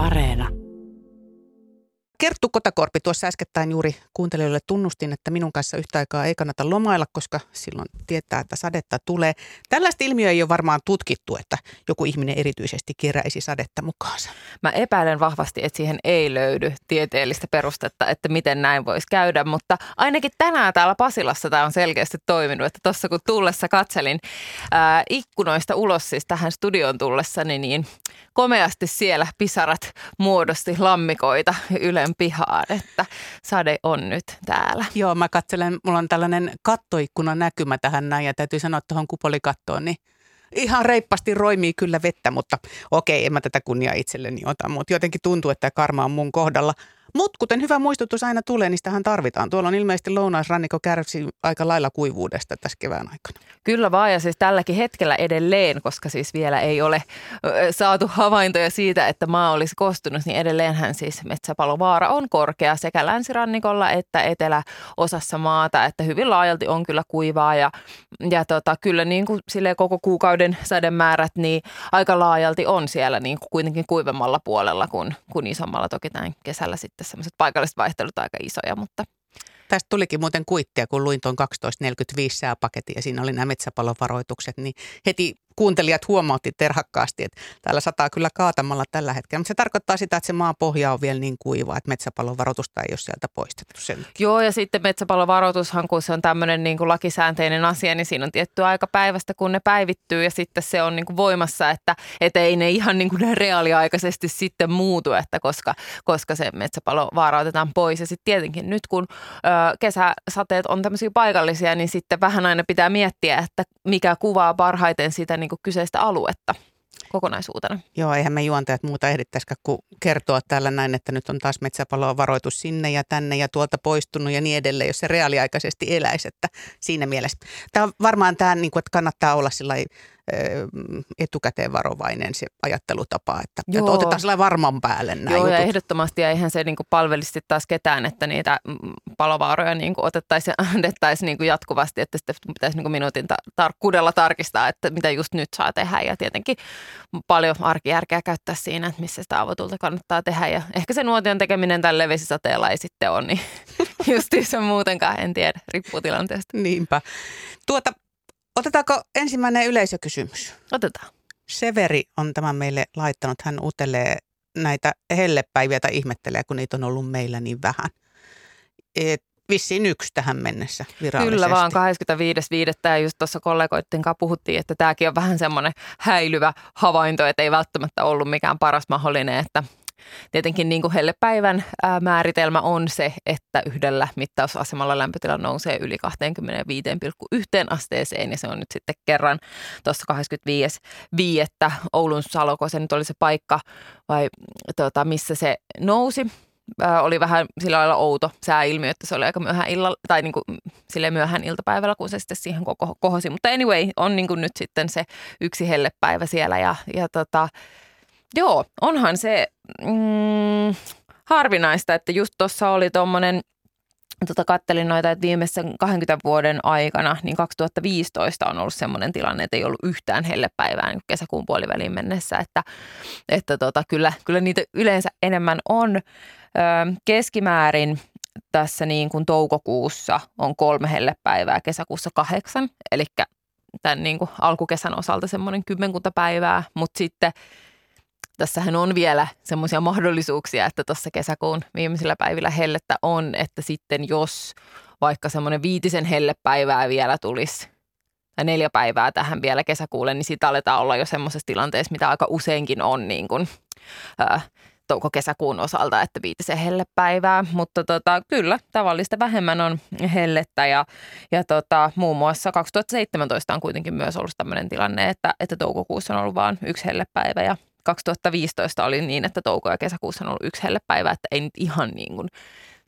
Areena. Kerttu Kotakorpi tuossa äskettäin juuri kuuntelijoille tunnustin, että minun kanssa yhtä aikaa ei kannata lomailla, koska silloin tietää, että sadetta tulee. Tällaista ilmiöä ei ole varmaan tutkittu, että joku ihminen erityisesti keräisi sadetta mukaansa. Mä epäilen vahvasti, että siihen ei löydy tieteellistä perustetta, että miten näin voisi käydä, mutta ainakin tänään täällä Pasilassa tämä on selkeästi toiminut, että tuossa kun tullessa katselin ää, ikkunoista ulos siis tähän studioon tullessani, niin komeasti siellä pisarat muodosti lammikoita Ylen pihaan, että sade on nyt täällä. Joo, mä katselen, mulla on tällainen kattoikkuna näkymä tähän näin ja täytyy sanoa, tuohon kupolikattoon, niin ihan reippasti roimii kyllä vettä, mutta okei, en mä tätä kunniaa itselleni ota, mutta jotenkin tuntuu, että karma on mun kohdalla – mutta kuten hyvä muistutus aina tulee, niin sitähän tarvitaan. Tuolla on ilmeisesti lounaisrannikko kärsi aika lailla kuivuudesta tässä kevään aikana. Kyllä vaan ja siis tälläkin hetkellä edelleen, koska siis vielä ei ole saatu havaintoja siitä, että maa olisi kostunut, niin edelleenhän siis metsäpalovaara on korkea sekä länsirannikolla että eteläosassa maata, että hyvin laajalti on kyllä kuivaa ja, ja tota, kyllä niin kuin koko kuukauden sademäärät niin aika laajalti on siellä niin kuin kuitenkin kuivemmalla puolella kuin, kuin isommalla toki näin kesällä sitten sitten semmoiset paikalliset vaihtelut aika isoja, mutta Tästä tulikin muuten kuittia, kun luin tuon 12.45 sääpaketin ja siinä oli nämä metsäpalovaroitukset, niin heti kuuntelijat huomautti terhakkaasti, että täällä sataa kyllä kaatamalla tällä hetkellä. Mutta se tarkoittaa sitä, että se maan pohja on vielä niin kuiva, että metsäpalon varoitusta ei ole sieltä poistettu sen. Joo, ja sitten metsäpalon varoitushan, kun se on tämmöinen niin kuin lakisäänteinen asia, niin siinä on tietty aika päivästä, kun ne päivittyy ja sitten se on niin kuin voimassa, että et ei ne ihan niin kuin reaaliaikaisesti sitten muutu, että koska, koska se metsäpalo vaarautetaan pois. Ja sitten tietenkin nyt, kun ö, kesäsateet on tämmöisiä paikallisia, niin sitten vähän aina pitää miettiä, että mikä kuvaa parhaiten sitä niin kuin kyseistä aluetta kokonaisuutena. Joo, eihän me juontajat muuta ehdittäisikään kuin kertoa täällä näin, että nyt on taas metsäpaloa varoitus sinne ja tänne ja tuolta poistunut ja niin edelleen, jos se reaaliaikaisesti eläisi, että siinä mielessä. Tämä on varmaan tämä, niin kuin, että kannattaa olla sillä etukäteen varovainen se ajattelutapa, että, Joo. että otetaan sellainen varman päälle nämä Joo, jutut. ja ehdottomasti, ja eihän se niin kuin palvelisi taas ketään, että niitä mm, palovaaroja niin kuin otettaisiin ja annettaisiin niin kuin jatkuvasti, että sitten pitäisi niin kuin minuutin ta- tarkkuudella tarkistaa, että mitä just nyt saa tehdä, ja tietenkin paljon arkijärkeä käyttää siinä, että missä sitä avotulta kannattaa tehdä, ja ehkä se nuotion tekeminen tällä vesisateella ei sitten ole, niin justiinsa muutenkaan, en tiedä, riippuu tilanteesta. Niinpä. Tuota, Otetaanko ensimmäinen yleisökysymys? Otetaan. Severi on tämän meille laittanut. Hän utelee näitä hellepäiviä tai ihmettelee, kun niitä on ollut meillä niin vähän. Et vissiin yksi tähän mennessä virallisesti. Kyllä vaan 25.5. ja just tuossa kollegoiden kanssa puhuttiin, että tämäkin on vähän semmoinen häilyvä havainto, että ei välttämättävälttämättä ollut mikään paras mahdollinen, että Tietenkin niin kuin hellepäivän ää, määritelmä on se, että yhdellä mittausasemalla lämpötila nousee yli 25,1 asteeseen ja se on nyt sitten kerran tuossa 25.5. Oulun Saloko, se nyt oli se paikka vai tota, missä se nousi oli vähän sillä lailla outo sääilmiö, että se oli aika myöhään illalla, tai niin kuin, sille myöhään iltapäivällä, kun se sitten siihen koko, kohosi. Mutta anyway, on niin kuin nyt sitten se yksi hellepäivä siellä ja, ja tota, Joo, onhan se mm, harvinaista, että just tuossa oli tuommoinen, tota kattelin noita, että viimeisen 20 vuoden aikana, niin 2015 on ollut semmoinen tilanne, että ei ollut yhtään hellepäivää niin kesäkuun puoliväliin mennessä, että, että tota, kyllä, kyllä niitä yleensä enemmän on. Ö, keskimäärin tässä niin kuin toukokuussa on kolme hellepäivää, kesäkuussa kahdeksan, eli tämän niin kuin alkukesän osalta semmoinen kymmenkunta päivää, mutta sitten – tässähän on vielä semmoisia mahdollisuuksia, että tuossa kesäkuun viimeisillä päivillä hellettä on, että sitten jos vaikka semmoinen viitisen hellepäivää vielä tulisi tai neljä päivää tähän vielä kesäkuulle, niin sitä aletaan olla jo semmoisessa tilanteessa, mitä aika useinkin on niin kuin, ää, touko-kesäkuun osalta, että viitisen hellepäivää, mutta tota, kyllä tavallista vähemmän on hellettä ja, ja tota, muun muassa 2017 on kuitenkin myös ollut tämmöinen tilanne, että, että toukokuussa on ollut vain yksi hellepäivä ja 2015 oli niin, että touko- ja kesäkuussa on ollut yksi hellepäivä, että ei nyt ihan niin kuin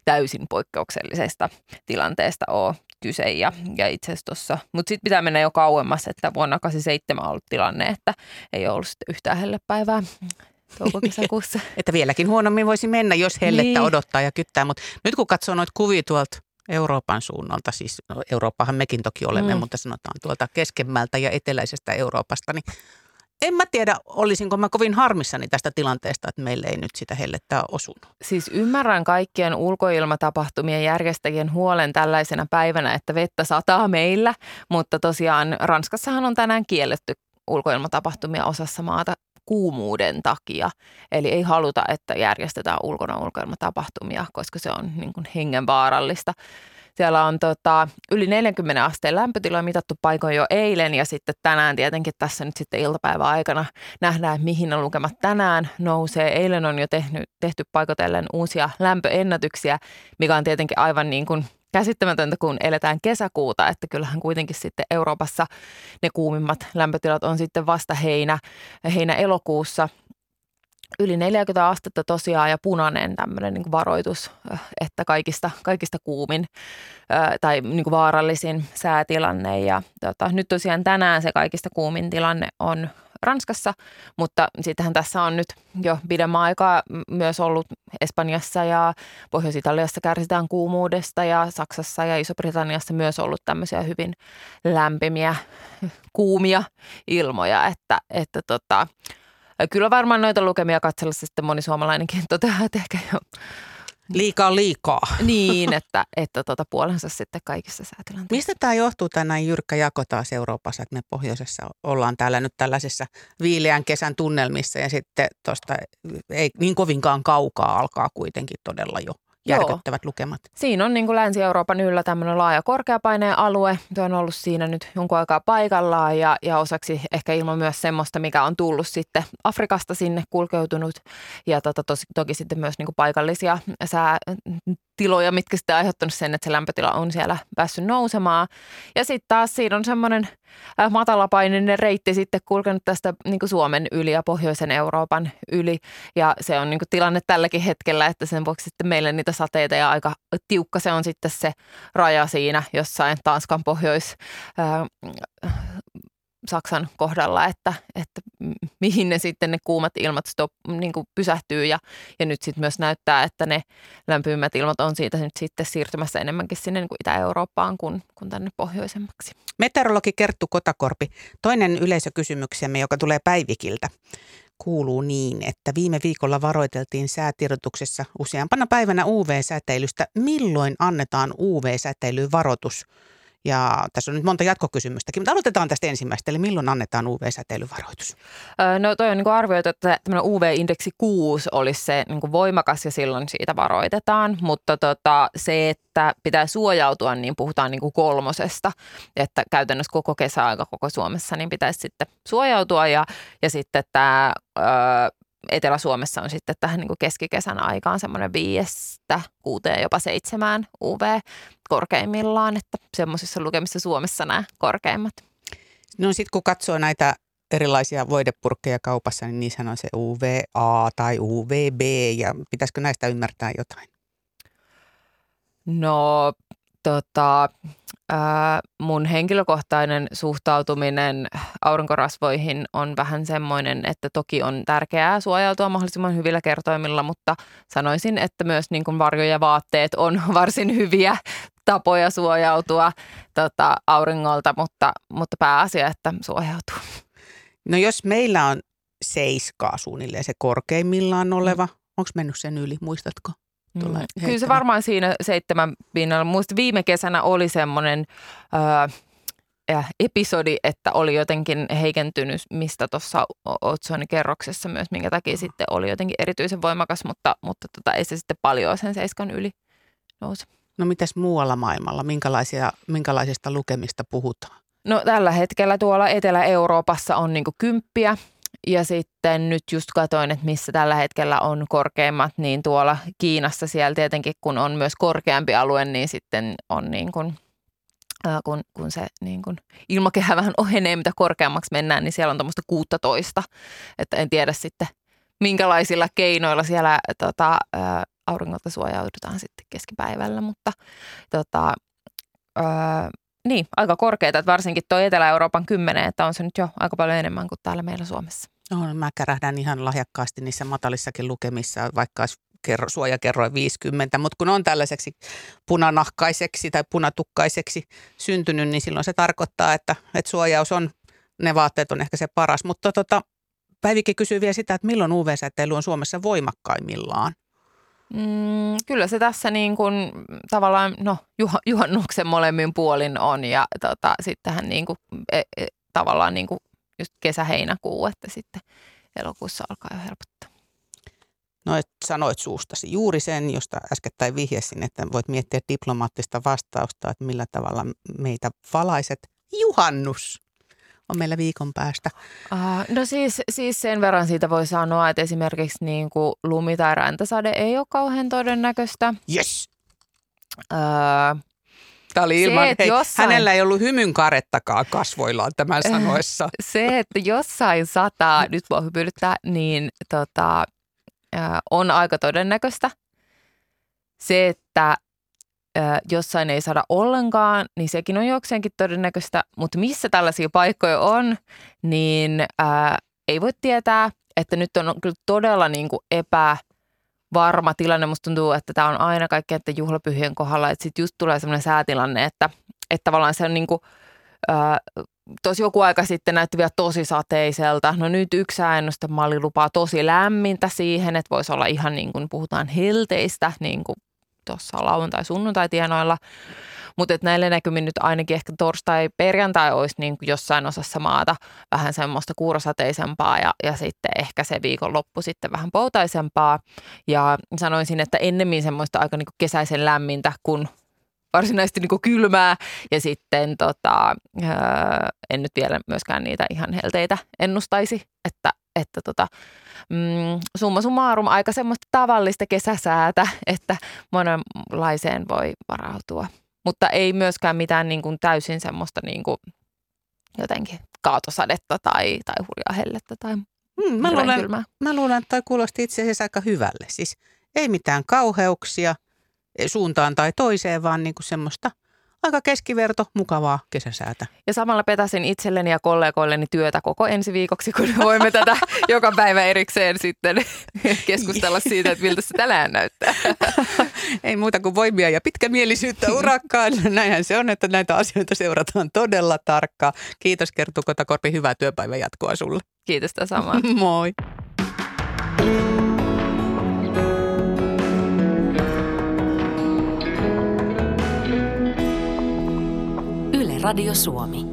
täysin poikkeuksellisesta tilanteesta ole kyse. Ja, ja itse asiassa tuossa, mutta sitten pitää mennä jo kauemmas, että vuonna 87 on ollut tilanne, että ei ollut sitten yhtään hellepäivää touko-kesäkuussa. että vieläkin huonommin voisi mennä, jos hellettä niin. odottaa ja kyttää. Mutta nyt kun katsoo noita kuvia tuolta Euroopan suunnalta, siis no, Eurooppahan mekin toki olemme, mm. mutta sanotaan tuolta keskemmältä ja eteläisestä Euroopasta, niin en mä tiedä, olisinko mä kovin harmissani tästä tilanteesta, että meille ei nyt sitä hellettä osunut. Siis ymmärrän kaikkien ulkoilmatapahtumien järjestäjien huolen tällaisena päivänä, että vettä sataa meillä, mutta tosiaan Ranskassahan on tänään kielletty ulkoilmatapahtumia osassa maata kuumuuden takia. Eli ei haluta, että järjestetään ulkona ulkoilmatapahtumia, koska se on niin kuin hengenvaarallista. Siellä on tota, yli 40 asteen lämpötila mitattu paikoin jo eilen ja sitten tänään tietenkin tässä nyt sitten iltapäivän aikana nähdään, mihin ne lukemat tänään nousee. Eilen on jo tehnyt, tehty paikotellen uusia lämpöennätyksiä, mikä on tietenkin aivan niin kuin käsittämätöntä, kun eletään kesäkuuta, että kyllähän kuitenkin sitten Euroopassa ne kuumimmat lämpötilat on sitten vasta heinä, heinä-elokuussa – yli 40 astetta tosiaan ja punainen tämmöinen niin varoitus, että kaikista, kaikista kuumin tai niin kuin vaarallisin säätilanne. Ja tota, nyt tosiaan tänään se kaikista kuumin tilanne on Ranskassa, mutta sittenhän tässä on nyt jo pidemmän aikaa myös ollut Espanjassa ja Pohjois-Italiassa kärsitään kuumuudesta ja Saksassa ja Iso-Britanniassa myös ollut tämmöisiä hyvin lämpimiä, kuumia ilmoja, että, että tota, Kyllä varmaan noita lukemia katsellessa sitten moni suomalainenkin toteaa, että ehkä jo Liikaa liikaa. Niin, että, että tuota puolensa sitten kaikissa säätilanteissa. Mistä tämä johtuu tämä näin jyrkkä jako taas Euroopassa, että me pohjoisessa ollaan täällä nyt tällaisessa viileän kesän tunnelmissa ja sitten tuosta ei niin kovinkaan kaukaa alkaa kuitenkin todella jo järkyttävät Joo. lukemat. Siinä on niin kuin Länsi-Euroopan yllä tämmöinen laaja korkeapaineen alue. Se on ollut siinä nyt jonkun aikaa paikallaan ja, ja osaksi ehkä ilman myös semmoista, mikä on tullut sitten Afrikasta sinne kulkeutunut. Ja tota, tosi, toki sitten myös niin kuin paikallisia sää, tiloja, mitkä sitten aiheuttanut sen, että se lämpötila on siellä päässyt nousemaan. Ja sitten taas siinä on semmoinen äh, matalapaininen reitti sitten kulkenut tästä niin Suomen yli ja pohjoisen Euroopan yli. Ja se on niin tilanne tälläkin hetkellä, että sen vuoksi sitten meille niitä sateita ja aika tiukka se on sitten se raja siinä jossain Tanskan pohjois äh, Saksan kohdalla, että, että mihin ne sitten ne kuumat ilmat stop, niin kuin pysähtyy ja, ja nyt sitten myös näyttää, että ne lämpimät ilmat on siitä nyt sitten siirtymässä enemmänkin sinne niin kuin Itä-Eurooppaan kuin, kuin tänne pohjoisemmaksi. Meteorologi Kerttu Kotakorpi, toinen yleisökysymyksemme, joka tulee Päivikiltä, kuuluu niin, että viime viikolla varoiteltiin säätiedotuksessa useampana päivänä UV-säteilystä. Milloin annetaan UV-säteilyvaroitus? Ja tässä on nyt monta jatkokysymystäkin, mutta aloitetaan tästä ensimmäistä. Eli milloin annetaan UV-säteilyvaroitus? No toi on niin arvioitu, että tämmöinen UV-indeksi 6 olisi se niin voimakas ja silloin siitä varoitetaan. Mutta tota, se, että pitää suojautua, niin puhutaan niin kolmosesta. Että käytännössä koko kesäaika koko Suomessa niin pitäisi sitten suojautua. Ja, ja sitten tämä Etelä-Suomessa on sitten tähän niin kuin keskikesän aikaan semmoinen viiestä kuuteen jopa seitsemään UV korkeimmillaan, että semmoisissa lukemissa Suomessa nämä korkeimmat. No sitten kun katsoo näitä erilaisia voidepurkkeja kaupassa, niin niissä on se UVA tai UVB ja pitäisikö näistä ymmärtää jotain? No tota, ää, mun henkilökohtainen suhtautuminen aurinkorasvoihin on vähän semmoinen, että toki on tärkeää suojautua mahdollisimman hyvillä kertoimilla, mutta sanoisin, että myös niin kuin varjo ja vaatteet on varsin hyviä tapoja suojautua tota, auringolta, mutta, mutta pääasia, että suojautuu. No jos meillä on seiskaa suunnilleen se korkeimmillaan oleva, mm. onko mennyt sen yli, muistatko? Mm. Kyllä se varmaan siinä seitsemän pinnalla. Muista viime kesänä oli semmoinen äh, episodi, että oli jotenkin heikentynyt, mistä tuossa otsonikerroksessa myös, minkä takia sitten oli jotenkin erityisen voimakas, mutta, mutta tota, ei se sitten paljon sen seiskan yli nousi. No mitäs muualla maailmalla? Minkälaisia, minkälaisista lukemista puhutaan? No tällä hetkellä tuolla Etelä-Euroopassa on niin kymppiä ja sitten nyt just katoin, että missä tällä hetkellä on korkeimmat, niin tuolla Kiinassa siellä tietenkin, kun on myös korkeampi alue, niin sitten on niin kuin, kun, kun se niin kuin ilmakehä vähän ohenee, mitä korkeammaksi mennään, niin siellä on tuommoista 16. Että en tiedä sitten, minkälaisilla keinoilla siellä tota, ä, auringolta suojaudutaan sitten keskipäivällä, mutta tota, niin, aika korkeita, että varsinkin tuo Etelä-Euroopan kymmenen, että on se nyt jo aika paljon enemmän kuin täällä meillä Suomessa. No, mä kärähdän ihan lahjakkaasti niissä matalissakin lukemissa, vaikka olisi kerro, suojakerroin 50, mutta kun on tällaiseksi punanahkaiseksi tai punatukkaiseksi syntynyt, niin silloin se tarkoittaa, että, että suojaus on, ne vaatteet on ehkä se paras. Mutta tota, Päivikin kysyy vielä sitä, että milloin UV-säteily on Suomessa voimakkaimmillaan. Mm, kyllä se tässä niin kuin, tavallaan no, juh, juhannuksen molemmin puolin on ja tota, sittenhän niin kuin, e, e, tavallaan niin kuin just kesä-heinäkuu, että sitten elokuussa alkaa jo helpottaa. No et sanoit suustasi juuri sen, josta äskettäin vihjasin, että voit miettiä diplomaattista vastausta, että millä tavalla meitä valaiset. Juhannus on meillä viikon päästä. Uh, no siis, siis sen verran siitä voi sanoa, että esimerkiksi niin kuin lumi- tai räntäsade ei ole kauhean todennäköistä. Yes! Uh, Tämä oli ilman, se, hei, jossain, hänellä ei ollut hymyn karettakaan kasvoillaan tämän sanoessa. Se, että jossain sataa, nyt voi hypylyttää, niin tota, on aika todennäköistä. Se, että jossain ei saada ollenkaan, niin sekin on jokseenkin todennäköistä. Mutta missä tällaisia paikkoja on, niin ää, ei voi tietää, että nyt on kyllä todella niin kuin epävarma tilanne. Musta tuntuu, että tämä on aina kaikkien juhlapyhien kohdalla, että sitten just tulee sellainen säätilanne, että, että tavallaan se on niin kuin, ää, tosi joku aika sitten näytti vielä tosi sateiselta. No nyt yksi sääennustemalli lupaa tosi lämmintä siihen, että voisi olla ihan niin kuin puhutaan helteistä, niin kuin tuossa lauantai-sunnuntai-tienoilla. Mutta näille näkymin nyt ainakin ehkä torstai-perjantai olisi niin kuin jossain osassa maata vähän semmoista kuurosateisempaa ja, ja sitten ehkä se viikonloppu sitten vähän poutaisempaa. Ja sanoisin, että ennemmin semmoista aika niin kuin kesäisen lämmintä kuin varsinaisesti niin kylmää ja sitten tota, öö, en nyt vielä myöskään niitä ihan helteitä ennustaisi, että, että tota, mm, summa summarum aika semmoista tavallista kesäsäätä, että monenlaiseen voi varautua. Mutta ei myöskään mitään niin kuin täysin semmoista niin kuin jotenkin kaatosadetta tai, tai hurjaa hellettä tai hmm, mä, luulen, mä luulen, että toi kuulosti itse asiassa aika hyvälle. Siis ei mitään kauheuksia suuntaan tai toiseen, vaan niin kuin semmoista – aika keskiverto, mukavaa kesäsäätä. Ja samalla petasin itselleni ja kollegoilleni työtä koko ensi viikoksi, kun voimme tätä joka päivä erikseen sitten keskustella siitä, että miltä se tänään näyttää. Ei muuta kuin voimia ja pitkämielisyyttä urakkaan. Näinhän se on, että näitä asioita seurataan todella tarkkaan. Kiitos Kerttu Kotakorpi, hyvää työpäivän jatkoa sulle. Kiitos samaa. Moi. Radio Suomi.